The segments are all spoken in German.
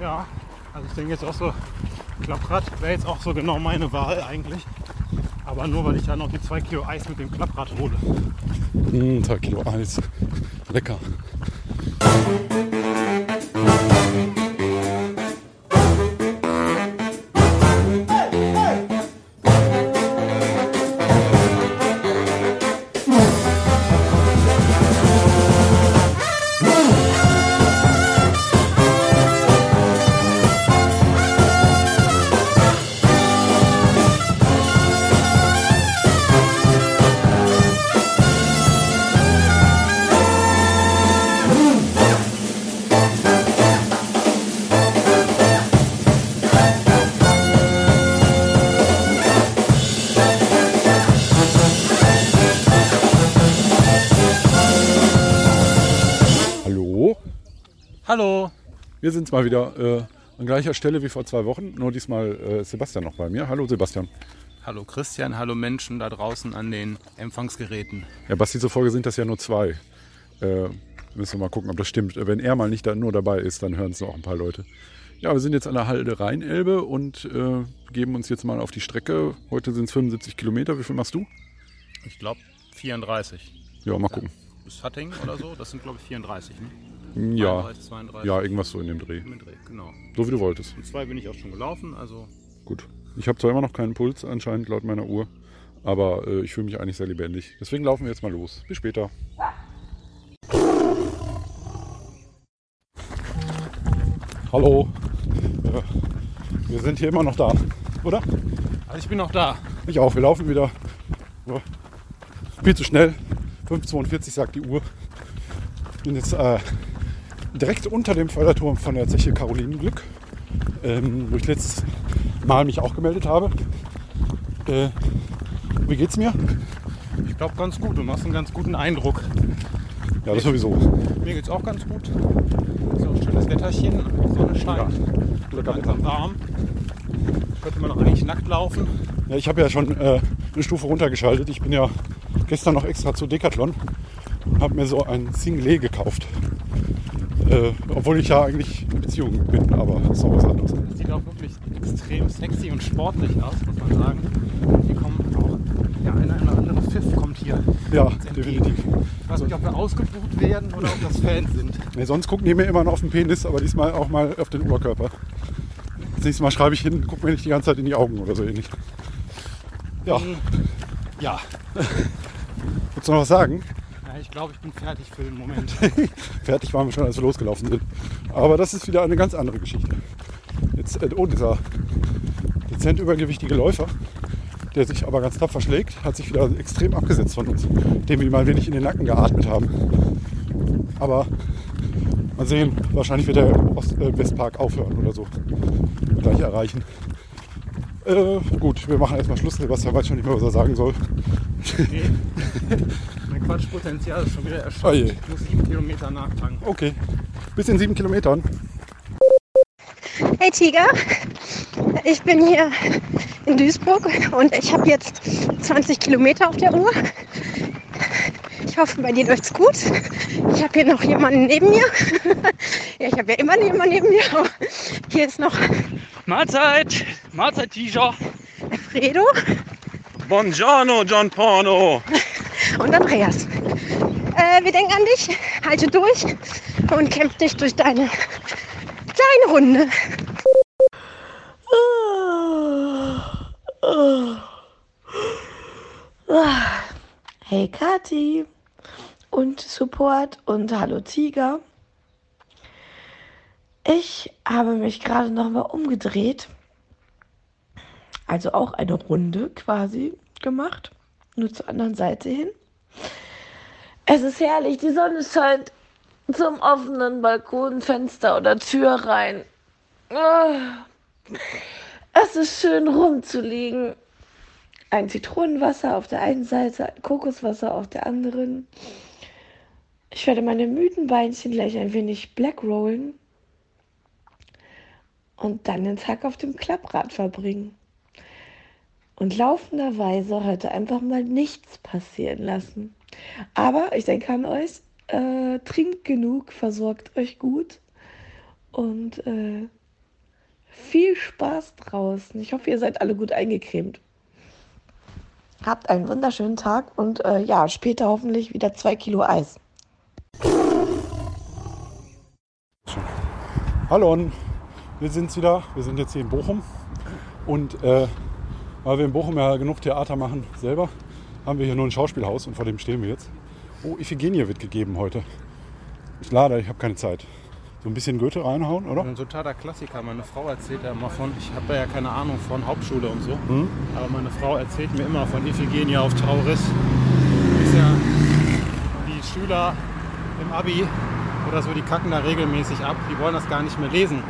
Ja, also ich denke jetzt auch so, Klapprad wäre jetzt auch so genau meine Wahl eigentlich. Aber nur weil ich ja noch die 2 Kilo Eis mit dem Klapprad hole. Mm, 2 Kilo Eis. Lecker. Wir sind mal wieder äh, an gleicher Stelle wie vor zwei Wochen. Nur diesmal äh, ist Sebastian noch bei mir. Hallo Sebastian. Hallo Christian, hallo Menschen da draußen an den Empfangsgeräten. Ja, Basti, zufolge sind das ja nur zwei. Äh, müssen wir mal gucken, ob das stimmt. Wenn er mal nicht da nur dabei ist, dann hören es noch ein paar Leute. Ja, wir sind jetzt an der Halde Rheinelbe und äh, geben uns jetzt mal auf die Strecke. Heute sind es 75 Kilometer. Wie viel machst du? Ich glaube 34. Ja, mal gucken. Bis Hattingen oder so, das sind glaube ich 34, ne? Ja, 32, 32. ja, irgendwas so in dem Dreh. Im Dreh, genau. So wie du wolltest. Und zwei bin ich auch schon gelaufen, also Gut. Ich habe zwar immer noch keinen Puls anscheinend laut meiner Uhr, aber äh, ich fühle mich eigentlich sehr lebendig. Deswegen laufen wir jetzt mal los. Bis später. Hallo. Ja, wir sind hier immer noch da, oder? also ich bin noch da. Ich auch. Wir laufen wieder. Ja. Viel zu schnell. 5,42 sagt die Uhr. Ich bin jetzt äh, direkt unter dem Förderturm von der Zeche Carolinenglück, ähm, wo ich letztes Mal mich auch gemeldet habe. Äh, wie geht's mir? Ich glaube ganz gut, du machst einen ganz guten Eindruck. Ja, das sowieso. Mir geht's auch ganz gut. Auch ein schönes Wetterchen, Sonne scheint. Langsam warm. Könnte man auch eigentlich nackt laufen. Ja, ich habe ja schon äh, eine Stufe runtergeschaltet. Ich bin ja gestern noch extra zu Decathlon und habe mir so ein Singlet gekauft. Äh, obwohl ich ja eigentlich in Beziehung bin, aber das ist auch was anderes. Das sieht auch wirklich extrem sexy und sportlich aus, muss man sagen. Hier kommen auch, ja, einer oder andere Pfiff kommt hier. Ja, definitiv. Ich weiß nicht, ob wir ausgebucht werden oder ob das Fans sind. Nee, sonst gucken die mir immer noch auf den Penis, aber diesmal auch mal auf den Oberkörper. Das nächste Mal schreibe ich hin, guck mir nicht die ganze Zeit in die Augen oder so ähnlich. Ja, Ja, willst du noch was sagen? Ja ich glaube, ich bin fertig für den Moment. Fertig waren wir schon, als wir losgelaufen sind. Aber das ist wieder eine ganz andere Geschichte. Jetzt, äh, oh, dieser dezent übergewichtige Läufer, der sich aber ganz tapfer schlägt, hat sich wieder extrem abgesetzt von uns, dem wir mal wenig in den Nacken geatmet haben. Aber mal sehen, wahrscheinlich wird der Ost äh, Westpark aufhören oder so. Gleich erreichen. Äh, gut, wir machen erstmal Schluss. Sebastian weiß schon nicht mehr, was er sagen soll. Nee. mein Quatschpotenzial ist schon wieder Oh je. erschöpft. Ich muss sieben Kilometer nachtanken. Okay, bis in sieben Kilometern. Hey Tiger, ich bin hier in Duisburg und ich habe jetzt 20 Kilometer auf der Uhr. Ich hoffe, bei dir läuft's gut. Ich habe hier noch jemanden neben mir. Ja, ich habe ja immer jemanden neben mir. aber Hier ist noch Mahlzeit, Mahlzeit, Tiger. Fredo Buongiorno, John Porno. Und Andreas. Äh, wir denken an dich. Halte durch und kämpf dich durch deine kleine Runde. Hey Kati und Support und Hallo Tiger. Ich habe mich gerade nochmal umgedreht, also auch eine Runde quasi gemacht, nur zur anderen Seite hin. Es ist herrlich, die Sonne scheint zum offenen Balkonfenster oder Tür rein. Ah, Es ist schön rumzuliegen. Ein Zitronenwasser auf der einen Seite, ein Kokoswasser auf der anderen. Ich werde meine müden Beinchen gleich ein wenig blackrollen und dann den Tag auf dem Klapprad verbringen. Und laufenderweise heute einfach mal nichts passieren lassen. Aber ich denke an euch, äh, trinkt genug, versorgt euch gut und äh, Viel Spaß draußen. Ich hoffe, ihr seid alle gut eingecremt. Habt einen wunderschönen Tag und äh, ja, später hoffentlich wieder zwei Kilo Eis. Hallo, wir sind's wieder. Wir sind jetzt hier in Bochum. Und äh, weil wir in Bochum ja genug Theater machen selber, haben wir hier nur ein Schauspielhaus und vor dem stehen wir jetzt. Oh, Iphigenie wird gegeben heute. Ich lade, ich habe keine Zeit. So ein bisschen Goethe reinhauen, oder? Ein totaler Klassiker. Meine Frau erzählt ja immer von, ich habe ja keine Ahnung von Hauptschule und so, Hm? aber meine Frau erzählt mir immer von Iphigenia auf Tauris. Ist ja die Schüler im Abi oder so, die kacken da regelmäßig ab. Die wollen das gar nicht mehr lesen.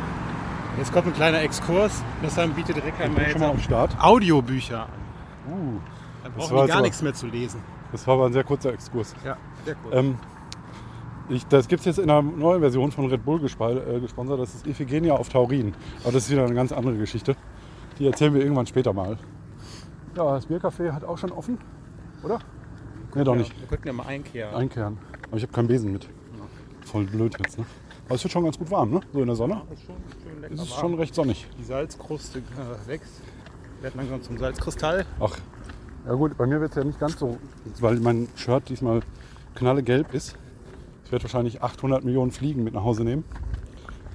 Jetzt kommt ein kleiner Exkurs. Deshalb bietet schon mal am Start. Audiobücher an. Uh, Da Das brauchen die gar jetzt nichts mehr zu lesen. das war aber ein sehr kurzer Exkurs. Ja, sehr cool. Ähm, ich, das gibt es jetzt in einer neuen Version von Red Bull äh, gesponsert. Das ist Iphigenia auf Taurin. Aber das ist wieder eine ganz andere Geschichte. Die erzählen wir irgendwann später mal. Ja, das Biercafé hat auch schon offen, oder? Nee, doch nicht. Wir könnten ja mal einkehren. Einkehren. Aber ich habe keinen Besen mit. Voll blöd jetzt, ne? Aber es wird schon ganz gut warm, ne? So in der Sonne. ist schon schön lecker Es ist warm. schon recht sonnig. Die Salzkruste äh, wächst. Wird langsam zum Salzkristall. Ach, ja gut, bei mir wird es ja nicht ganz so, weil mein Shirt diesmal knallegelb ist. Ich werde wahrscheinlich 800 Millionen Fliegen mit nach Hause nehmen.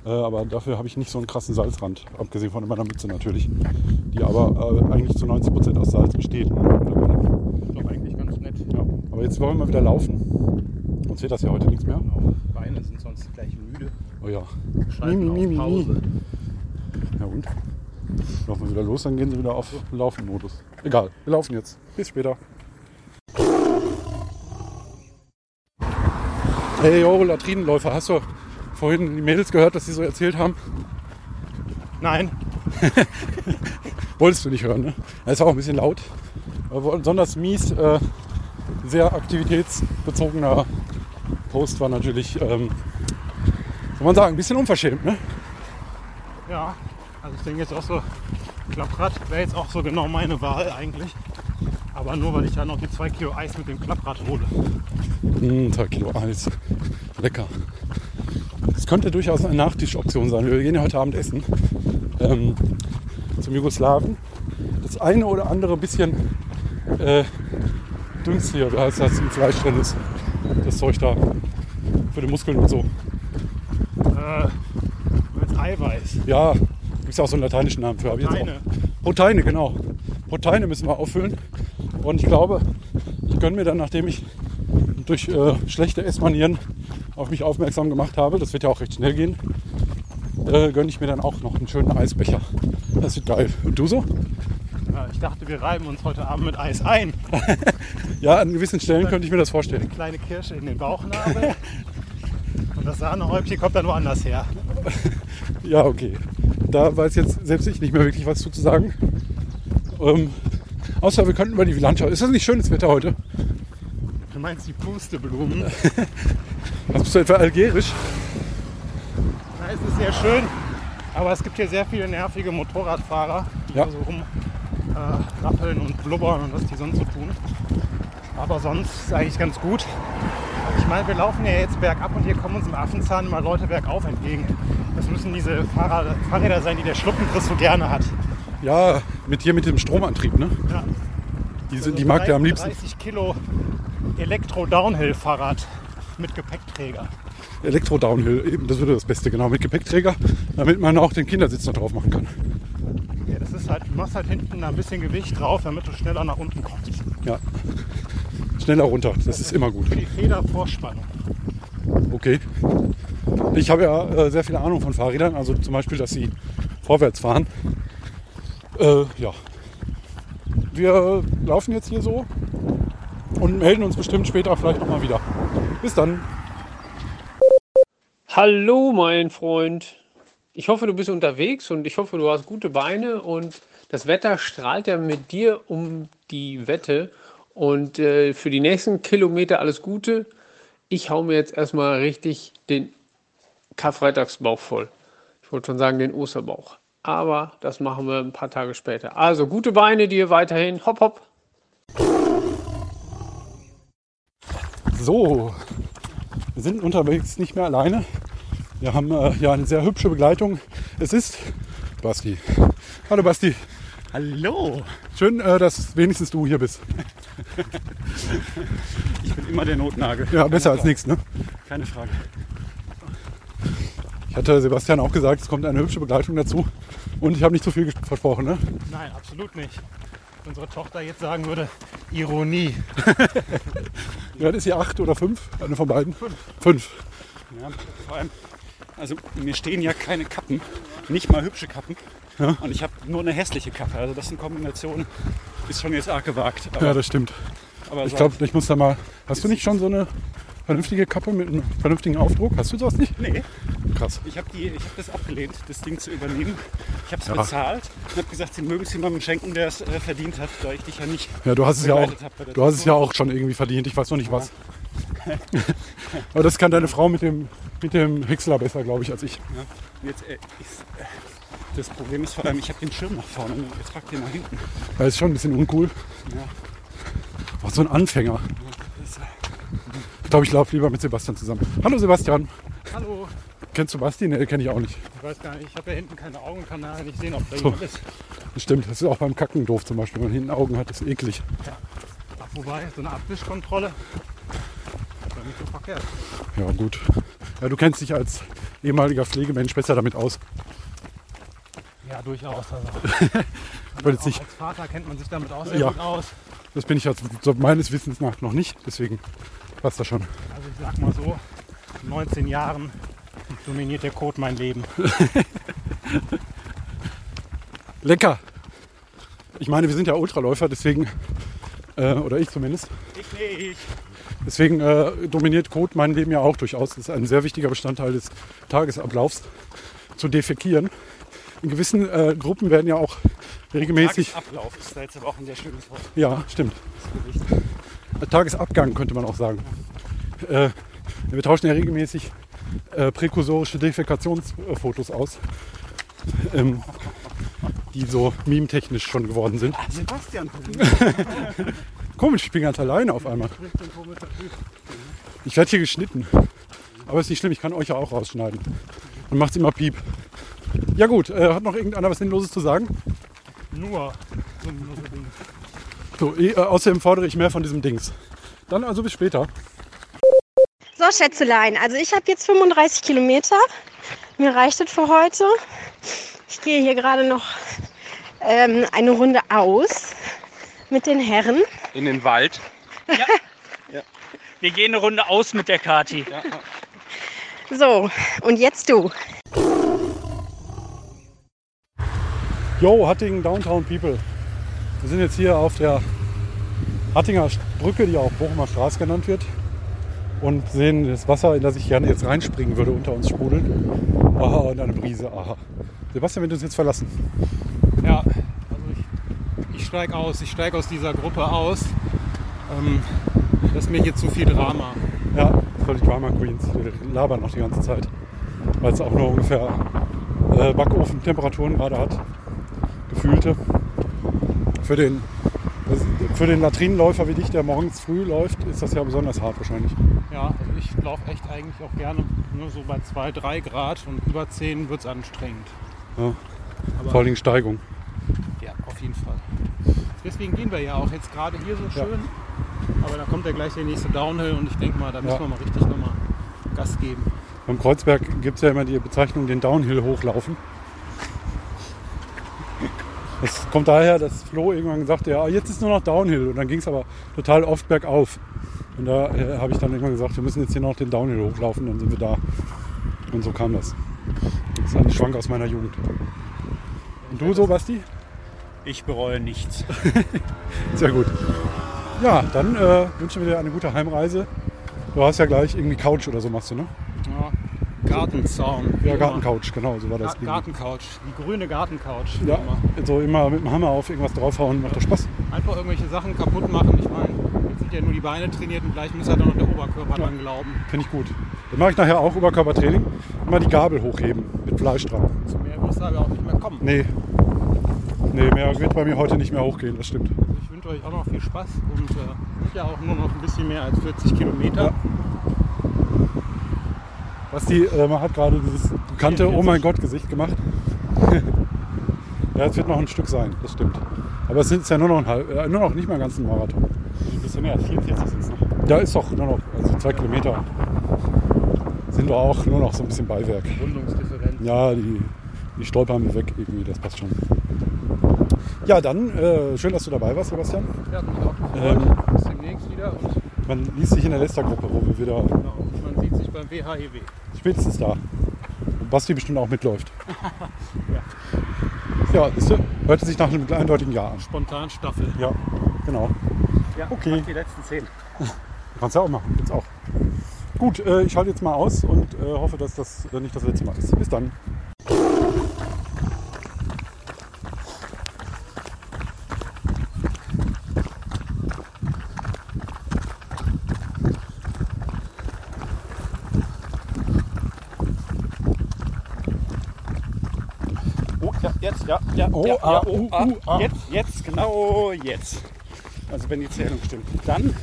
Äh, aber dafür habe ich nicht so einen krassen Salzrand, abgesehen von meiner Mütze natürlich, die aber äh, eigentlich zu 90 Prozent aus Salz besteht. mittlerweile. Doch eigentlich ganz nett. Ja. Aber jetzt wollen wir mal wieder laufen. Sonst wird das ja heute nichts mehr. Beine sind sonst gleich. Oh ja. Schalten auf Pause. Ja und? Laufen wir wieder los, dann gehen sie wieder auf Laufen-Modus. Egal, wir laufen jetzt. Bis später. Hey, yo, Latrinenläufer, hast du vorhin die Mädels gehört, dass sie so erzählt haben? Nein, Wolltest du nicht hören, ne? Das ist auch ein bisschen laut. Aber besonders mies, äh, sehr aktivitätsbezogener Post war natürlich, ähm, soll man sagen, ein bisschen unverschämt, ne? ja. Also ich denke jetzt auch so, Klapprad wäre jetzt auch so genau meine Wahl eigentlich. Aber nur weil ich ja noch die 2 Kilo Eis mit dem Klapprad hole. Mm, 2 Kilo Eis. Lecker. Das könnte durchaus eine Nachtischoption sein. Wir gehen ja heute Abend essen. Ähm, zum Jugoslawen. Das eine oder andere bisschen äh, Dünns hier, wie heißt das, im Fleisch drin ist. Das Zeug da. Für die Muskeln und so. Äh, mit Eiweiß. Ja, gibt es auch so einen lateinischen Namen für. Proteine. Proteine, genau. Proteine müssen wir auffüllen. Und ich glaube, ich gönne mir dann, nachdem ich durch äh, schlechte Essmanieren auf mich aufmerksam gemacht habe, das wird ja auch recht schnell gehen, äh, gönne ich mir dann auch noch einen schönen Eisbecher. Das wird geil. Und du so? Ja, ich dachte, wir reiben uns heute Abend mit Eis ein. Ja, an gewissen Stellen könnte ich mir das vorstellen. Eine kleine Kirsche in den Bauchnabel. Das Sahnehäubchen kommt dann woanders her. Ja, okay. Da weiß jetzt selbst ich nicht mehr wirklich was zu sagen. Ähm, außer wir könnten über die Landschaft. Ist das nicht schönes Wetter heute? Du meinst die Pusteblumen? Was bist du etwa algerisch? Na, es ist sehr schön, aber es gibt hier sehr viele nervige Motorradfahrer, die Ja. so rum äh, rappeln und blubbern und was die sonst so tun. Aber sonst ist es eigentlich ganz gut. Ich meine, wir laufen ja jetzt bergab und hier kommen uns im Affenzahn immer Leute bergauf entgegen. Das müssen diese Fahrrad, Fahrräder sein, die der Schluckenchris so gerne hat. Ja, mit hier mit dem Stromantrieb, ne? Ja. Die, sind, die mag der am liebsten. 30 Kilo Elektro-Downhill-Fahrrad mit Gepäckträger. Elektro-Downhill, eben, das würde das Beste, genau, mit Gepäckträger, damit man auch den Kindersitz noch drauf machen kann. Ja, das ist halt, du machst halt hinten ein bisschen Gewicht drauf, damit du schneller nach unten kommst. Ja. Schneller runter, das ist immer gut. Für die Federvorspannung. Okay. Ich habe ja äh, sehr viel Ahnung von Fahrrädern, also zum Beispiel, dass sie vorwärts fahren. Äh, ja. Wir laufen jetzt hier so und melden uns bestimmt später vielleicht nochmal wieder. Bis dann. Hallo, mein Freund. Ich hoffe, du bist unterwegs und ich hoffe, du hast gute Beine und das Wetter strahlt ja mit dir um die Wette. Und äh, für die nächsten Kilometer alles Gute. Ich hau mir jetzt erstmal richtig den Karfreitagsbauch voll. Ich wollte schon sagen, den Osterbauch. Aber das machen wir ein paar Tage später. Also gute Beine dir weiterhin. Hopp, hopp. So, wir sind unterwegs nicht mehr alleine. Wir haben äh, ja eine sehr hübsche Begleitung. Es ist Basti. Hallo Basti. Hallo! Schön, äh, dass wenigstens du hier bist. Ich bin immer der Notnagel. Ja, besser als nichts, ne? Keine Frage. Ich hatte Sebastian auch gesagt, es kommt eine hübsche Begleitung dazu. Und ich habe nicht zu viel versprochen, ne? Nein, absolut nicht. Unsere Tochter jetzt sagen würde, Ironie. Ja, das ist hier acht oder fünf? Eine von beiden? Fünf. Fünf. Ja, vor allem, also mir stehen ja keine Kappen, nicht mal hübsche Kappen. Ja. Und ich habe nur eine hässliche Kappe. Also das in Kombination ist schon jetzt arg gewagt. Ja, das stimmt. aber Ich glaube, ich muss da mal. Hast du nicht schon so eine vernünftige Kappe mit einem vernünftigen Aufdruck? Hast du das nicht? Nee, Krass. ich habe hab das abgelehnt, das Ding zu übernehmen. Ich habe es Ja. bezahlt und habe gesagt, sie mögen es jemandem schenken, der es äh, verdient hat, da ich dich ja nicht. Ja, du hast es ja auch. Du hast es ja auch schon irgendwie verdient. Ich weiß noch nicht was. Aber das kann deine Frau mit dem, mit dem Häcksler besser, glaube ich, als ich. Ja. Jetzt, äh, ist, äh, das Problem ist vor allem, ich habe den Schirm nach vorne und jetzt tragt den nach hinten. Das ist schon ein bisschen uncool. Ja. Auch so ein Anfänger. Ich glaube, ich laufe lieber mit Sebastian zusammen. Hallo Sebastian. Hallo. Kennst du Basti? Ne, kenne ich auch nicht. Ich weiß gar nicht, ich habe ja hinten keine Augen, kann nachher nicht sehen, ob da So. jemand ist. Das stimmt. Das ist auch beim Kacken doof zum Beispiel. Wenn man hinten Augen hat, ist eklig. Ach, wobei, so eine Abwischkontrolle ist doch nicht so verkehrt. Ja, gut. Ja, du kennst dich als ehemaliger Pflegemensch besser damit aus. Ja, durchaus. Also, nicht, als Vater kennt man sich damit auch sehr Ja. gut aus. das bin ich jetzt so meines Wissens nach noch nicht. Deswegen passt das schon. Also ich sag mal so, in 19 Jahren dominiert der Code mein Leben. Lecker. Ich meine, wir sind ja Ultraläufer, deswegen, äh, oder ich zumindest, ich nicht. deswegen äh, dominiert Code mein Leben ja auch durchaus. Das ist ein sehr wichtiger Bestandteil des Tagesablaufs, zu defekieren. In gewissen äh, Gruppen werden ja auch regelmäßig, Tagesablauf ist da jetzt aber auch ein sehr schönes Wort. ja, stimmt. Äh, Tagesabgang könnte man auch sagen. Äh, wir tauschen ja regelmäßig äh, präkursorische Defekationsfotos aus, ähm, die so meme-technisch schon geworden sind. Ah, Sebastian, Komisch, ich bin ganz alleine auf einmal. Ich werde hier geschnitten. Aber ist nicht schlimm, ich kann euch ja auch rausschneiden. Dann macht's immer Piep. Ja gut, äh, hat noch irgendeiner was Sinnloses zu sagen? Nur sinnlose Dinge. So, eh, äh, außerdem fordere ich mehr von diesem Dings. Dann also bis später. So, Schätzelein, also ich habe jetzt 35 Kilometer. Mir reicht es für heute. Ich gehe hier gerade noch ähm, eine Runde aus mit den Herren. In den Wald. Wir gehen eine Runde aus mit der Kati. So, und jetzt du. Yo, Hattingen Downtown People. Wir sind jetzt hier auf der Hattinger Brücke, die auch Bochumer Straße genannt wird. Und sehen das Wasser, in das ich gerne jetzt reinspringen würde, unter uns sprudeln. Aha, und eine Brise, aha. Sebastian wird uns jetzt verlassen. Ja, also ich, ich steige aus. Ich steige aus dieser Gruppe aus. Ähm, das ist mir hier zu viel Drama. Ja, völlig Drama Queens. Wir labern noch die ganze Zeit. Weil es auch nur ungefähr äh, Backofentemperaturen gerade hat. Gefühlte. Für den, für den Latrinenläufer wie dich, der morgens früh läuft, ist das ja besonders hart wahrscheinlich. Ja, also ich laufe echt eigentlich auch gerne nur so bei 2, 3 Grad und über 10 wird es anstrengend. Ja. Aber Vor Dingen Steigung. ja, auf jeden Fall. Deswegen gehen wir ja auch jetzt gerade hier so Ja. schön. Aber da kommt ja gleich der nächste Downhill und ich denke mal, da müssen Ja. wir mal richtig nochmal Gas geben. Beim Kreuzberg gibt es ja immer die Bezeichnung den Downhill hochlaufen. Das kommt daher, dass Flo irgendwann sagte, ja, jetzt ist nur noch Downhill. Und dann ging es aber total oft bergauf. Und da äh, habe ich dann irgendwann gesagt, wir müssen jetzt hier noch den Downhill hochlaufen, dann sind wir da. Und so kam das. Das ist ein Schwank aus meiner Jugend. Und du so, Basti? Ich bereue nichts. Sehr gut. Ja, dann äh, wünschen wir dir eine gute Heimreise. Du hast ja gleich irgendwie Couch oder so machst du, ne? Ja, Gartenzaun. Ja. Gartencouch, genau, so war das. Ga Gartencouch, die grüne Gartencouch. Ja, immer. so immer mit dem Hammer auf irgendwas draufhauen, macht doch Spaß. Einfach irgendwelche Sachen kaputt machen. Ich meine, jetzt sind ja nur die Beine trainiert und gleich muss halt auch noch der Oberkörper dran glauben. Finde ich gut. Dann mache ich nachher auch Oberkörpertraining. Immer die Gabel hochheben mit Fleisch dran. Zu mehr wirst du aber auch nicht mehr kommen. Nee. Nee, mehr wird bei mir heute nicht mehr hochgehen, das stimmt. Ich wünsche euch auch noch viel Spaß und äh, ja auch nur noch ein bisschen mehr als 40 Kilometer. Ja. Basti, äh, man hat gerade dieses bekannte Oh mein Gott Gesicht gemacht. Ja, es wird noch ein Stück sein, das stimmt. Aber es sind ja nur noch, ein halb, äh, nur noch nicht mal ganz ein Marathon. Ein bisschen mehr, 44 sind es noch. Da ist doch nur noch, also zwei Kilometer sind doch auch nur noch so ein bisschen Beiwerk. Rundungsdifferenz. Ja, die, die stolpern wir weg irgendwie, das passt schon. Ja, dann, äh, schön, dass du dabei warst, Sebastian. Ja, hat mich auch gefreut. Ähm, Bis demnächst wieder und Man liest sich in der Lester-Gruppe, wo wir wieder genau, man sieht sich beim WHEW. Spätestens da. Und Basti bestimmt auch mitläuft. ja, siehst du, hörte sich nach einem eindeutigen Ja an. Spontan Staffel. Ja, genau. Ja, Okay. die letzten zehn. Kannst du auch machen, jetzt auch. Gut, äh, ich schalte jetzt mal aus und äh, hoffe, dass das äh, nicht das letzte Mal ist. Bis dann. Oh, ja, jetzt, ja, ja, Oh, ja, ah, ja, oh, uh, ah, uh, ah. jetzt, jetzt, genau jetzt. Also wenn die Zählung stimmt. Dann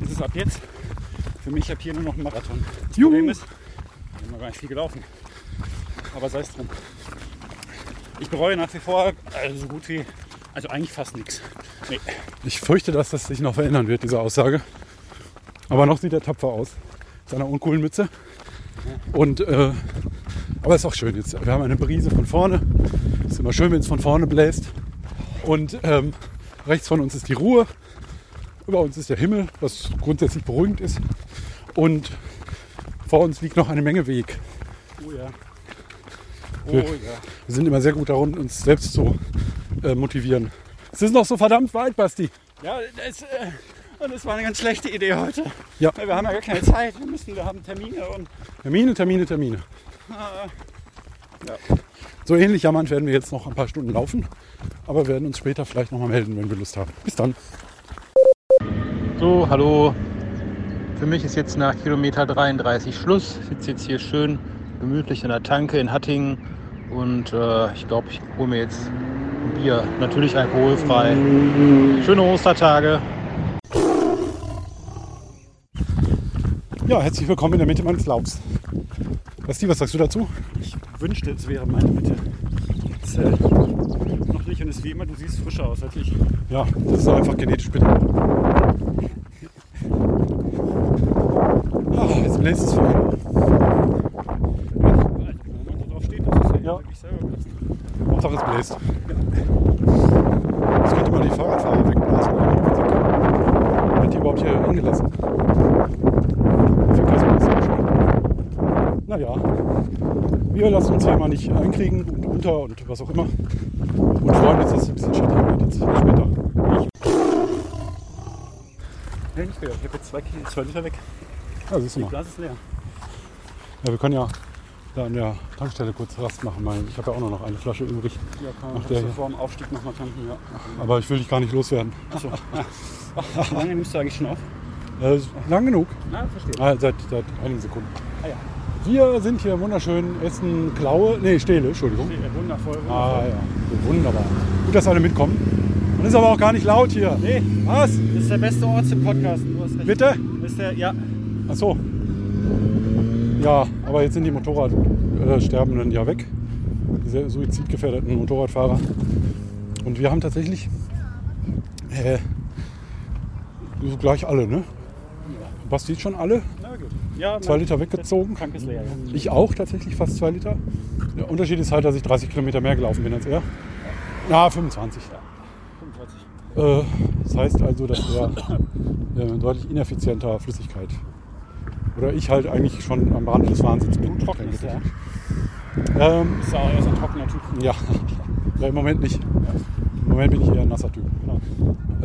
ist es ab jetzt für mich ab hier nur noch ein Marathon. Das Juhu. Problem ist, ich bin noch gar nicht viel gelaufen. Aber sei es drum. Ich bereue nach wie vor also so gut wie, also eigentlich fast nichts. Nee. Ich fürchte, dass das sich noch verändern wird, diese Aussage. Aber noch sieht er tapfer aus. Mit seiner uncoolen Mütze. Und, äh, aber ist auch schön jetzt. Wir haben eine Brise von vorne. Immer schön, wenn es von vorne bläst. Und ähm, rechts von uns ist die Ruhe. Über uns ist der Himmel, was grundsätzlich beruhigend ist. Und vor uns liegt noch eine Menge Weg. Oh ja. Oh Wir- ja. Wir sind immer sehr gut darin, uns selbst zu äh, motivieren. Es ist noch so verdammt weit, Basti. Ja, das, äh, und das war eine ganz schlechte Idee heute. Ja. Weil wir haben ja gar keine Zeit. Wir müssen, wir haben Termine und Termine, Termine, Termine. So ähnlich jammernd werden wir jetzt noch ein paar Stunden laufen, aber werden uns später vielleicht noch mal melden, wenn wir Lust haben. Bis dann. So, hallo. Für mich ist jetzt nach Kilometer 33 Schluss. Ich sitze jetzt hier schön gemütlich in der Tanke in Hattingen und äh, ich glaube, ich hole mir jetzt ein Bier. Natürlich alkoholfrei. Schöne Ostertage. Ja, herzlich willkommen in der Mitte meines Laufs. Basti, was sagst du dazu? ich wünschte, es wäre meine Mitte. Jetzt, äh, noch nicht und es ist wie immer, du siehst frischer aus als ich. Ja, das ist einfach genetisch bedingt. Ah, jetzt bläst es für ihn. Wenn man so drauf steht, das ist ja, Ja. wirklich selber gelassen. Hauptsache es bläst. Jetzt könnte man die Fahrradfahrer wegblasen. wenn sie können. Wird die überhaupt hier hingelassen? Verkehrsminister. Naja, wir lassen uns hier mal nicht einkriegen und unter und was auch immer. Und freuen uns, dass es ein bisschen schattiger wird jetzt später. Nee, nicht mehr. Ich habe jetzt zwei, zwei Liter weg. Ja, siehst du mal. Glas ist leer. Ja, wir können ja da an der Tankstelle kurz Rast machen. Weil ich habe ja auch noch eine Flasche übrig. Ja, kann man der vor dem Aufstieg nochmal tanken. Ja. Aber ich will dich gar nicht loswerden. Achso. Ach, lange nimmst du eigentlich schon auf? Äh, lang genug. Ah, verstehe. Ah, seit, seit einigen Sekunden. Ah, ja. Wir sind hier wunderschön, essen Klaue, nee, Stehle, Entschuldigung. Okay, wundervoll. wundervoll. Ah ja, wunderbar. Gut, dass alle mitkommen. Und ist aber auch gar nicht laut hier. Nee, Was? das ist der beste Ort zum Podcasten. Du hast recht. Bitte? Das ist der, ja. Ach so. Ja, aber jetzt sind die Motorradsterbenden ja weg. Die sehr suizidgefährdeten Motorradfahrer. Und wir haben tatsächlich äh, gleich alle, ne? Basti schon alle? Ja, Zwei Liter weggezogen. Der Tank ist leer, ja. Ich auch tatsächlich fast zwei Liter. Der Unterschied ist halt, dass ich 30 Kilometer mehr gelaufen bin als er. Ja, 25. 45. Äh, das heißt also, dass er äh, deutlich ineffizienter Flüssigkeit. Oder ich halt eigentlich schon am Rand des Wahnsinns bin. trocken ist, ja. Ähm, Ist ja auch eher so ein trockener Typ. ja. ja, im Moment nicht. Im Moment bin ich eher ein nasser Typ. Genau.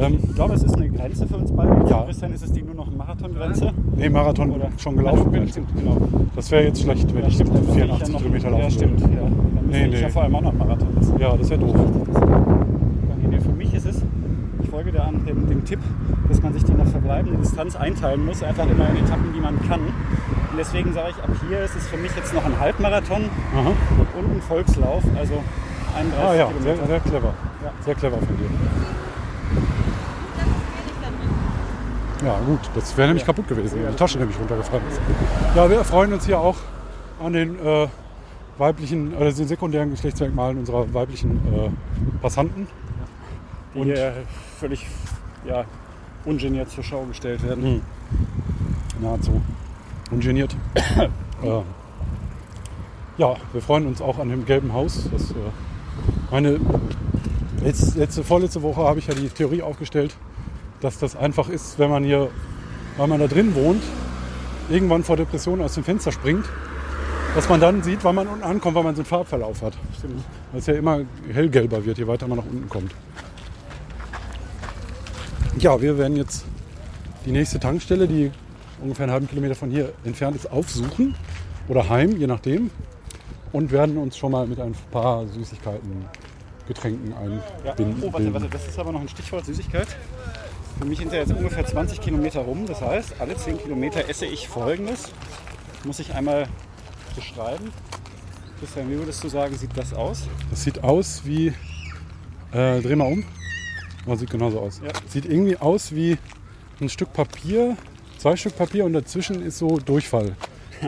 Ähm, Ich glaube, es ist eine Grenze für uns beide. Ja. Christian, ist es die nur noch eine Marathongrenze? nee, Marathon Oder schon gelaufen bin. Stimmt, genau. Das wäre jetzt schlecht, wenn Ja, ich stimmt, dann muss ich 84 ja noch- Kilometer laufen Ja, stimmt. würde. Ja. Dann Nee, nee. ja vor allem auch noch Marathon lassen. Ja, das wäre doof. Für mich ist es, ich folge da an dem, dem Tipp, dass man sich die nach verbleibende Distanz einteilen muss, einfach immer in Etappen, die man kann. Und deswegen sage ich, ab hier ist es für mich jetzt noch ein Halbmarathon Aha. und ein Volkslauf, also 31 Ah ja, sehr, Kilometer. sehr clever. Ja. Sehr clever von dir. Ja gut, das wäre nämlich kaputt gewesen, wenn die Tasche nämlich runtergefallen ist. Ja, wir freuen uns hier auch an den äh, weiblichen, oder den sekundären Geschlechtsmerkmalen unserer weiblichen äh, Passanten. Die Und- hier völlig ja, ungeniert zur Schau gestellt werden. Hm. Nahezu. Ungeniert. äh, ja, wir freuen uns auch an dem gelben Haus. Das, äh, meine letzte, vorletzte Woche habe ich ja die Theorie aufgestellt, dass das einfach ist, wenn man hier, weil man da drin wohnt, irgendwann vor Depressionen aus dem Fenster springt, dass man dann sieht, wann man unten ankommt, weil man so einen Farbverlauf hat. Stimmt. Weil es ja immer hellgelber wird, je weiter man nach unten kommt. Ja, wir werden jetzt die nächste Tankstelle, die ungefähr einen halben Kilometer von hier entfernt ist, aufsuchen. Oder heim, je nachdem. Und werden uns schon mal mit ein paar Süßigkeiten, Getränken Ja. einbinden. Oh, warte, warte, das ist aber noch ein Stichwort Süßigkeit. Für mich sind ja jetzt ungefähr 20 Kilometer rum. Das heißt, alle 10 Kilometer esse ich folgendes. Muss ich einmal beschreiben. Christian, wie würdest du sagen, sieht das aus? Das sieht aus wie. Äh, dreh mal um. Oh, sieht genauso aus. Ja. Sieht irgendwie aus wie ein Stück Papier, zwei Stück Papier und dazwischen ist so Durchfall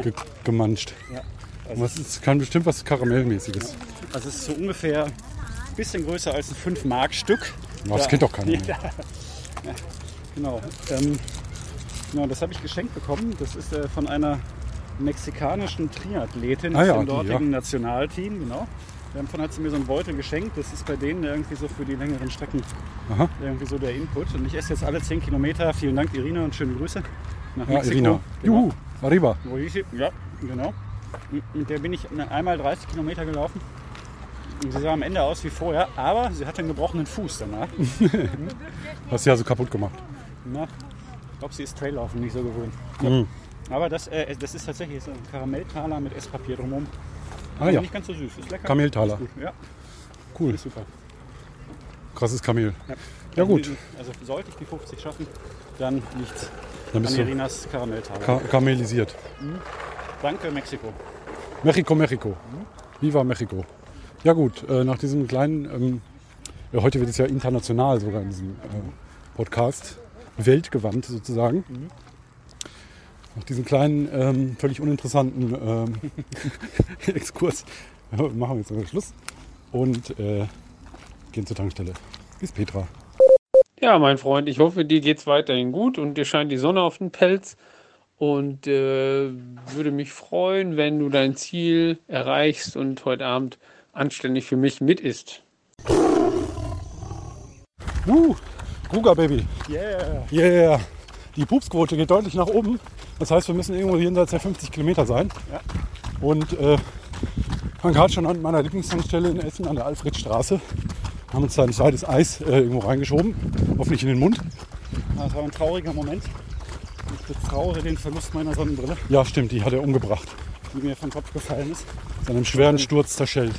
ge gemanscht. Ja. Also, das ist, kann bestimmt was Karamellmäßiges. also es ist so ungefähr ein bisschen größer als ein 5-Mark-Stück. Oh, das kennt doch keiner. Ja. Ja, genau. Ähm, genau, das habe ich geschenkt bekommen. Das ist äh, von einer mexikanischen Triathletin Ah aus ja, dem die, dortigen Nationalteam. Genau. Davon hat sie mir so einen Beutel geschenkt. Das ist bei denen irgendwie so für die längeren Strecken Aha. irgendwie so der Input. Und ich esse jetzt alle 10 Kilometer. Vielen Dank, Irina, und schöne Grüße nach Ja, Mexiko. Irina. Genau. Juhu, arriba. Ja, genau. Mit der bin ich einmal 30 Kilometer gelaufen. Und sie sah am Ende aus wie vorher, aber sie hatte einen gebrochenen Fuß danach. Hast du ja so kaputt gemacht. Na, ich glaube, sie ist Traillaufen nicht so gewöhnt. Mhm. Aber das, äh, das ist tatsächlich so ein Karamelltaler mit Esspapier drumherum. Ah ja, Nicht ganz so süß, ist lecker. Kameltaler. Ist gut. Ja, Cool. ist super. Krasses Kamel. Ja. Ja gut, Also sollte ich die 50 schaffen, dann liegt's dann an bist du Irinas Karamelltaler. ka karamellisiert. Danke, Mexiko. Mexico, Mexico. Viva Mexico. Ja gut, äh, nach diesem kleinen, ähm, ja, heute wird es ja international sogar in diesem äh, Podcast, weltgewandt sozusagen. Nach diesem kleinen, ähm, völlig uninteressanten ähm, Exkurs äh, machen wir jetzt mal Schluss und äh, gehen zur Tankstelle. Bis Petra. Ja, mein Freund, ich hoffe, dir geht's weiterhin gut und dir scheint die Sonne auf den Pelz. Und äh, würde mich freuen, wenn du dein Ziel erreichst und heute Abend anständig für mich mit isst. Uh, Kruger Baby. Yeah. Yeah. Die Pupsquote geht deutlich nach oben. Das heißt, wir müssen irgendwo jenseits der 50 Kilometer sein. Ja. Und äh, waren gerade schon an meiner Lieblingstankstelle in Essen an der Alfredstraße. Haben uns da ein zweites Eis äh, irgendwo reingeschoben. Hoffentlich in den Mund. Das war ein trauriger Moment. Ich betrauere den Verlust meiner Sonnenbrille, Ja, stimmt, die hat er umgebracht. die mir vom Kopf gefallen ist. Zu einem schweren Sturz zerschellt.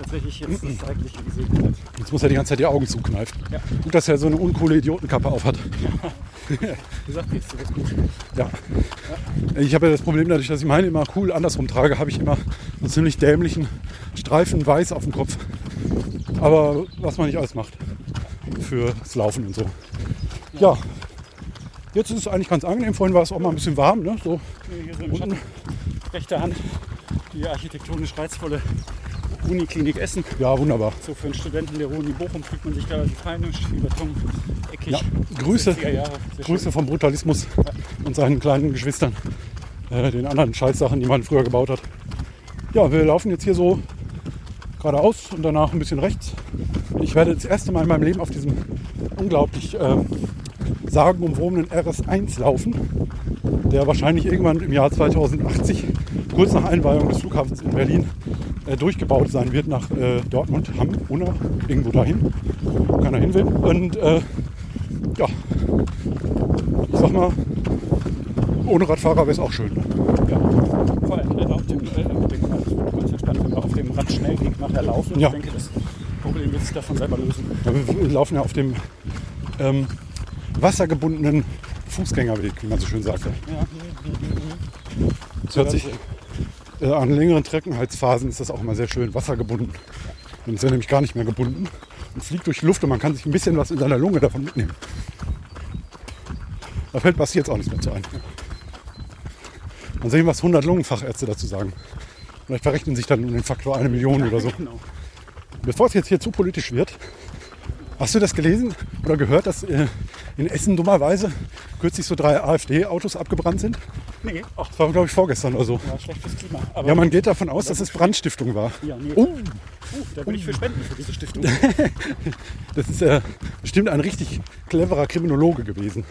Tatsächlich jetzt das Seitliche gesegnet hat. Jetzt muss er die ganze Zeit die Augen zukneifen. Ja. Gut, dass er so eine uncoole Idiotenkappe aufhat. Gesagt, geht's jetzt gut. Ja. Ich habe ja das Problem, dadurch, dass ich meine immer cool andersrum trage, habe ich immer einen ziemlich dämlichen Streifen weiß auf dem Kopf. Aber was man nicht alles macht fürs Laufen und so. Ja, jetzt ist es eigentlich ganz angenehm. Vorhin war es auch mal ein bisschen warm. Ne? So. Hier so im. Schatten, rechter Hand, die architektonisch reizvolle Uniklinik Essen. Ja, wunderbar. So für einen Studenten der Uni Bochum fühlt man sich da feinisch, viel Beton, eckig. Ja, Grüße, 60er Jahre. Sehr schön. Grüße vom Brutalismus und seinen kleinen Geschwistern, äh, den anderen Scheißsachen, die man früher gebaut hat. Ja, wir laufen jetzt hier so geradeaus und danach ein bisschen rechts. Ich werde das erste Mal in meinem Leben auf diesem unglaublich äh, sagenumwobenen RS1 laufen, der wahrscheinlich irgendwann im Jahr 2080, kurz nach Einweihung des Flughafens in Berlin, äh, durchgebaut sein wird nach äh, Dortmund, Hamm, Unna, irgendwo dahin, wo keiner hin will. Und äh, ja, ich sag mal, ohne Radfahrer wäre es auch schön. Ne? Ja. Vor allem auf dem, äh, dem auf dem Radschnellweg nachher laufen. Ja. Ich denke, das Problem wird sich davon selber lösen. Ja, wir wir laufen ja auf dem ähm, wassergebundenen Fußgängerweg, wie man so schön sagt. Ja. Das hört sich äh, an längeren Trockenheitsphasen ist das auch immer sehr schön wassergebunden. Dann ist er nämlich gar nicht mehr gebunden und fliegt durch die Luft und man kann sich ein bisschen was in seiner Lunge davon mitnehmen. Da fällt Basti jetzt auch nichts mehr zu ein. Mal sehen, was 100 Lungenfachärzte dazu sagen. Vielleicht verrechnen sich dann um den Faktor eine Million oder so. Genau. Bevor es jetzt hier zu politisch wird, hast du das gelesen oder gehört, dass äh, in Essen dummerweise kürzlich so drei AfD-Autos abgebrannt sind? Nee, ach, Das war, glaube ich, vorgestern oder so. war schlecht fürs Klima. Aber Ja, man geht davon aus, dass es Brandstiftung war. Ja, nee. Oh, Uh, da will ich für spenden für diese Stiftung. das ist äh, bestimmt ein richtig cleverer Kriminologe gewesen.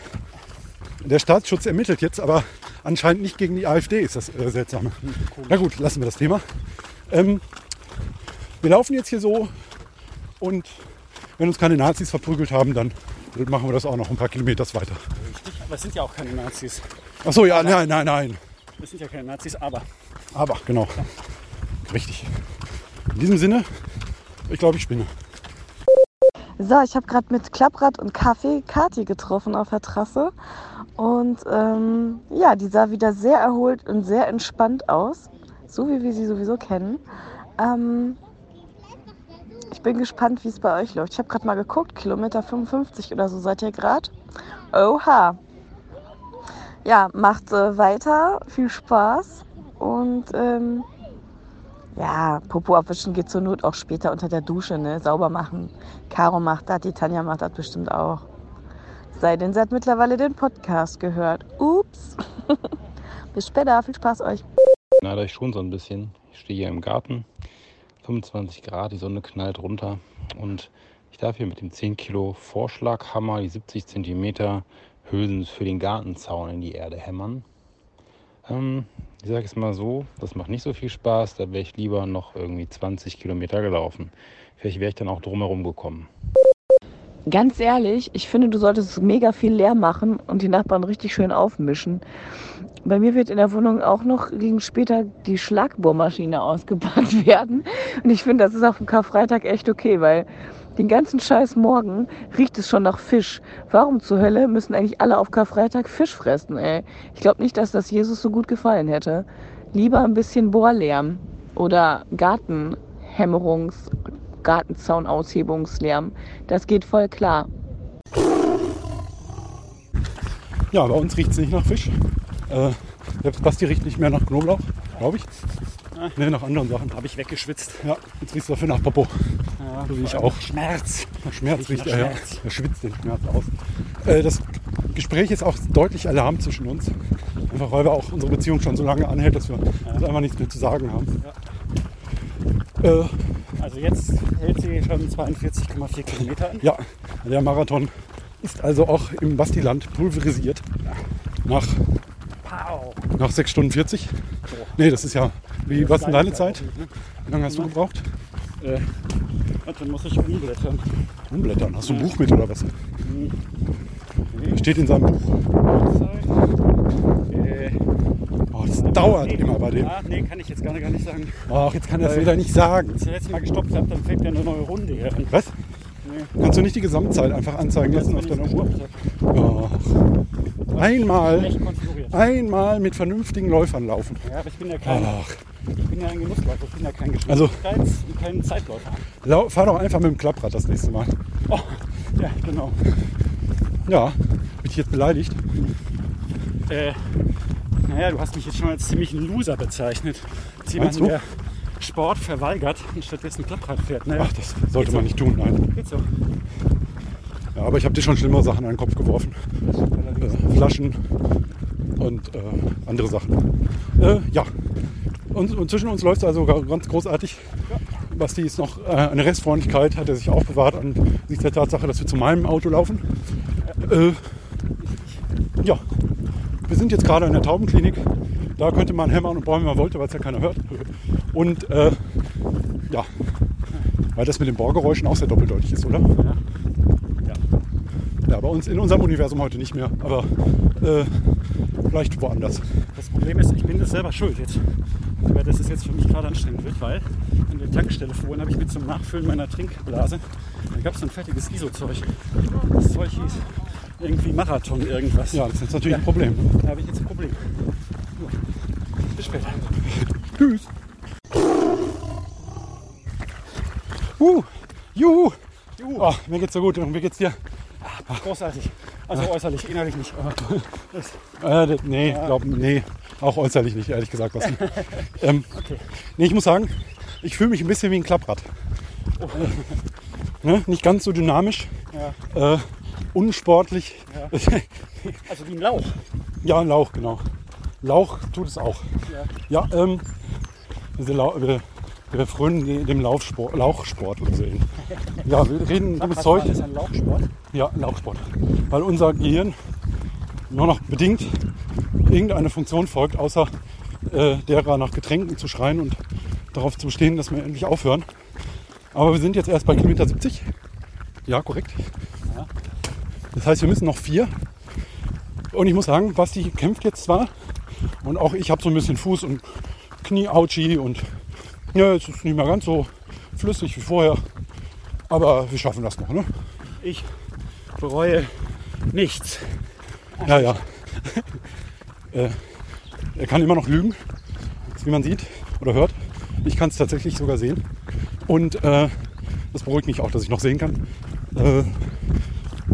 Der Staatsschutz ermittelt jetzt, aber anscheinend nicht gegen die AfD, ist das äh, seltsame. Na gut, lassen wir das Thema. Ähm, wir laufen jetzt hier so und wenn uns keine Nazis verprügelt haben, dann machen wir das auch noch ein paar Kilometer weiter. Richtig, aber es sind ja auch keine Nazis. Ach so, ja, nein, nein, nein. Es sind ja keine Nazis, aber Aber, genau. Richtig. In diesem Sinne, ich glaube, ich spinne. So, ich habe gerade mit Klapprad und Kaffee Kati getroffen auf der Trasse. Und ähm, ja, die sah wieder sehr erholt und sehr entspannt aus. So wie wir sie sowieso kennen. Ähm, ich bin gespannt, wie es bei euch läuft. Ich habe gerade mal geguckt, Kilometer 55 oder so seid ihr gerade. Oha. Ja, macht äh, weiter, viel Spaß. Und ähm, ja, Popo abwischen geht zur Not auch später unter der Dusche, ne? Sauber machen. Caro macht das, die Tanja macht das bestimmt auch. Sei denn, sie hat mittlerweile den Podcast gehört. Ups. Bis später, viel Spaß euch. Nada ich schon so ein bisschen. Ich stehe hier im Garten, 25 Grad, die Sonne knallt runter und ich darf hier mit dem 10 Kilo Vorschlaghammer die 70 Zentimeter Hülsen für den Gartenzaun in die Erde hämmern. Ähm, ich sage es mal so, das macht nicht so viel Spaß, da wäre ich lieber noch irgendwie 20 Kilometer gelaufen. Vielleicht wäre ich dann auch drumherum gekommen. Ganz ehrlich, ich finde, du solltest mega viel leer machen und die Nachbarn richtig schön aufmischen. Bei mir wird in der Wohnung auch noch gegen später die Schlagbohrmaschine ausgepackt werden. Und ich finde, das ist auf dem Karfreitag echt okay, weil den ganzen Scheiß morgen riecht es schon nach Fisch. Warum zur Hölle müssen eigentlich alle auf Karfreitag Fisch fressen, ey? Ich glaube nicht, dass das Jesus so gut gefallen hätte. Lieber ein bisschen Bohrlärm oder Gartenhämmerungs, Gartenzaunaushebungslärm. Das geht voll klar. Ja, bei uns riecht es nicht nach Fisch. Äh, selbst Basti riecht nicht mehr nach Knoblauch, glaube ich. Ne, nach anderen Sachen. habe ich weggeschwitzt. Ja, jetzt riecht es dafür nach Popo. Ja, So wie ich auch. Schmerz. Nach Schmerz Riecht nach er, ja. Schmerz. Er schwitzt den Schmerz aus. Äh, das Gespräch ist auch deutlich Alarm zwischen uns. Einfach weil wir auch unsere Beziehung schon so lange anhält, dass wir uns einfach nichts mehr zu sagen haben. Äh, Also jetzt hält sie schon 42,4 Kilometer an. ja, der Marathon ist also auch im Bastiland pulverisiert. Nach, Pow. nach 6 Stunden 40. Nee, das ist ja. Wie, was ist denn deine Zeit? Wie lange hast du gebraucht? Äh, warte, dann muss ich umblättern. Umblättern. Hast du ein Buch mit oder was? Nee. Steht in seinem Buch. Äh, Oh, das dauert nee. immer bei dem. Ah, nee, kann ich jetzt gar nicht, gar nicht sagen. Ach, jetzt kann er es wieder nicht sagen. Als ich das letzte Mal gestoppt habe, dann fängt ja eine neue Runde hier an. Was? Nee. Kannst du nicht die Gesamtzeit einfach anzeigen lassen auf deiner Uhr? Ach. Einmal, einmal mit vernünftigen Läufern laufen. Ja, aber ich bin ja kein, Ach, ich bin ja ein Genussläufer, ich bin ja kein Also- Geschwindigkeits- und kein Zeitläufer. lau- fahr doch einfach mit dem Klapprad das nächste Mal. Oh, ja, genau. Ja, bin ich jetzt beleidigt? Äh, naja, du hast mich jetzt schon als ziemlich ein Loser bezeichnet. Als jemand, du? der Sport verweigert und stattdessen Klapprad fährt. Naja, Ach, das sollte man nicht tun, nein. geht so. Ja, aber ich habe dir schon schlimmere Sachen an den Kopf geworfen. Äh, Flaschen und äh, andere Sachen. Äh, ja, und, und zwischen uns läuft es also ga- ganz großartig. Basti ist noch äh, eine Restfreundlichkeit, hat er sich auch bewahrt angesichts der Tatsache, dass wir zu meinem Auto laufen. Äh, ja, wir sind jetzt gerade in der Taubenklinik. Da könnte man hämmern und brauchen, wenn man wollte, weil es ja keiner hört. Und äh, ja, weil das mit den Bohrgeräuschen auch sehr doppeldeutig ist, oder? Ja, bei uns in unserem Universum heute nicht mehr, aber äh, vielleicht woanders. Das Problem ist, ich bin das selber schuld jetzt. Weil das ist jetzt für mich gerade anstrengend wird, weil an der Tankstelle vorhin habe ich mit zum Nachfüllen meiner Trinkblase, da gab es so ein fertiges ISO-Zeug. Das Zeug hieß irgendwie Marathon irgendwas. Ja, das ist natürlich ein Problem. Da habe ich jetzt ein Problem. Bis später. Tschüss. Uh, juhu. Oh, mir geht's so gut und wie geht's dir? Großartig. Also äußerlich, innerlich nicht. Äh, nee, glaub, nee, auch äußerlich nicht, ehrlich gesagt. Basti. ähm, Nee, ich muss sagen, ich fühle mich ein bisschen wie ein Klapprad. Ne? Nicht ganz so dynamisch, ja. äh, unsportlich. Also wie ein Lauch. Ja, ein Lauch, genau. Lauch tut es auch. Ja, ähm, diese Lau wir, frönen de- dem Laufsport, Lauchsport oder so. ähnlich. Ja, wir reden dummes Zeug. Das ist ein Lauchsport. Ja, Lauchsport. Weil unser Gehirn nur noch bedingt irgendeine Funktion folgt, außer äh, derer nach Getränken zu schreien und darauf zu bestehen, dass wir endlich aufhören. Aber wir sind jetzt erst bei Kilometer 70. Ja, korrekt. Das heißt, wir müssen noch vier. Und ich muss sagen, Basti kämpft jetzt zwar. Und auch ich habe so ein bisschen Fuß- und Knie-Ouchi. Und ja, es ist nicht mehr ganz so flüssig wie vorher. Aber wir schaffen das noch, ne? Ich bereue nichts. Ja, ja. äh, er kann immer noch lügen, wie man sieht oder hört. Ich kann es tatsächlich sogar sehen. Und äh, das beruhigt mich auch, dass ich noch sehen kann. Äh,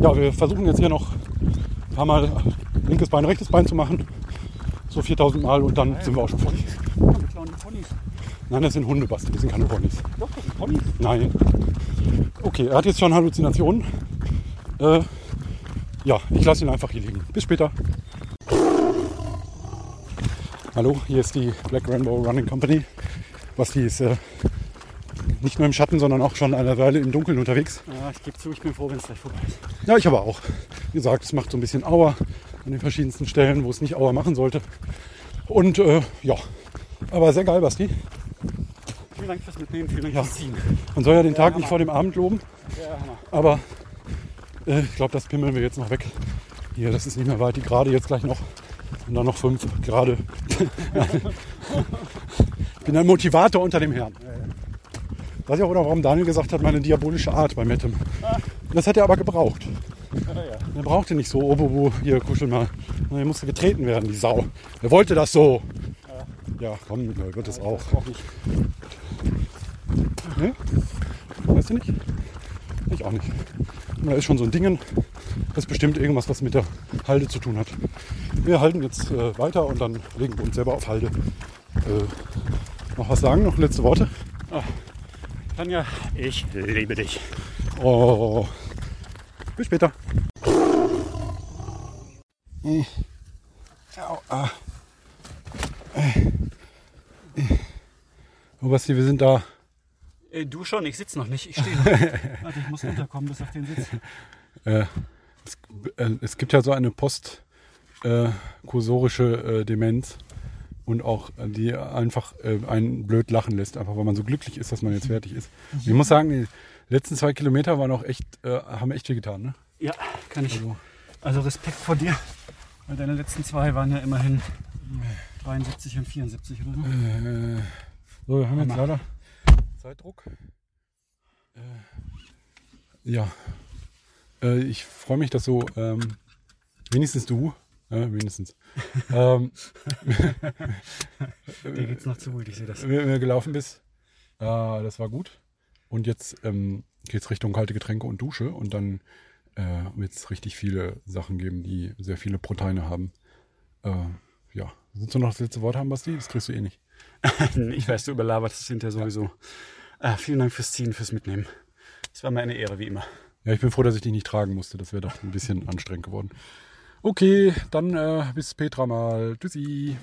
ja, wir versuchen jetzt hier noch ein paar Mal linkes Bein, rechtes Bein zu machen. So 4000 Mal und dann sind wir auch schon fertig. Wir klauen die Ponys. Nein, das sind Hunde, Basti, das sind keine Ponys. Doch, das sind Ponys. Nein. Okay, er hat jetzt schon Halluzinationen. Äh, ja, ich lasse ihn einfach hier liegen. Bis später. Hallo, hier ist die Black Rainbow Running Company. Basti ist äh, nicht nur im Schatten, sondern auch schon eine Weile im Dunkeln unterwegs. Ja, ich gebe zu, ich bin froh, wenn es gleich vorbei ist. Ja, ich aber auch. Wie gesagt, es macht so ein bisschen Auer an den verschiedensten Stellen, wo es nicht Auer machen sollte. Und äh, ja, aber sehr geil, Basti. Vielen Dank fürs Mitnehmen, vielen Dank Ja. fürs Ziehen. Man soll ja den Tag Hammer. nicht vor dem Abend loben, Ja, aber äh, ich glaube, das pimmeln wir jetzt noch weg. Hier, das ist nicht mehr weit. Die gerade jetzt gleich noch. Und dann noch fünf gerade. ich bin ein Motivator unter dem Herrn. Weiß ich auch, oder warum Daniel gesagt hat, meine diabolische Art bei Metem. Das hat er aber gebraucht. Er brauchte nicht so, oh, oh, oh, hier kuschel mal. Er musste getreten werden, die Sau. Er wollte das so. Ja, komm, wird es auch. Ne? Weißt du nicht? Ich auch nicht. Und da ist schon so ein Ding, das bestimmt irgendwas, was mit der Halde zu tun hat. Wir halten jetzt äh, weiter und dann legen wir uns selber auf Halde. Äh, noch was sagen? Noch letzte Worte? Tanja, ich liebe dich. Oh. Bis später. Au, ah. Oh, Basti, wir sind da. Äh, du schon, ich sitze noch nicht. Ich stehe noch. Warte, ich muss runterkommen bis auf den Sitz. Äh, es, äh, es gibt ja so eine postkursorische äh, Demenz und auch äh, die einfach äh, einen blöd lachen lässt, einfach weil man so glücklich ist, dass man jetzt fertig ist. Und ich muss sagen, die letzten zwei Kilometer waren auch echt, äh, haben echt viel getan. Ne? Ja, kann ich. Also, Also Respekt vor dir. Weil deine letzten zwei waren ja immerhin 73 und 74 oder so. äh, so, wir haben jetzt leider Zeitdruck. Äh, ja, äh, ich freue mich, dass so ähm, wenigstens du, äh, wenigstens, ähm, Dir geht's noch zu gut, ich sehe das. gelaufen bist. Äh, das war gut. Und jetzt ähm, geht es Richtung kalte Getränke und Dusche und dann äh, wird es richtig viele Sachen geben, die sehr viele Proteine haben. Äh, ja, willst du noch das letzte Wort haben, Basti? Das kriegst du eh nicht. Ich weiß, du überlaberst es hinterher sowieso. Ah, vielen Dank fürs Ziehen, fürs Mitnehmen. Es war mir eine Ehre, wie immer. Ja, ich bin froh, dass ich dich nicht tragen musste. Das wäre doch ein bisschen anstrengend geworden. Okay, dann äh, bis Petra mal. Tschüssi.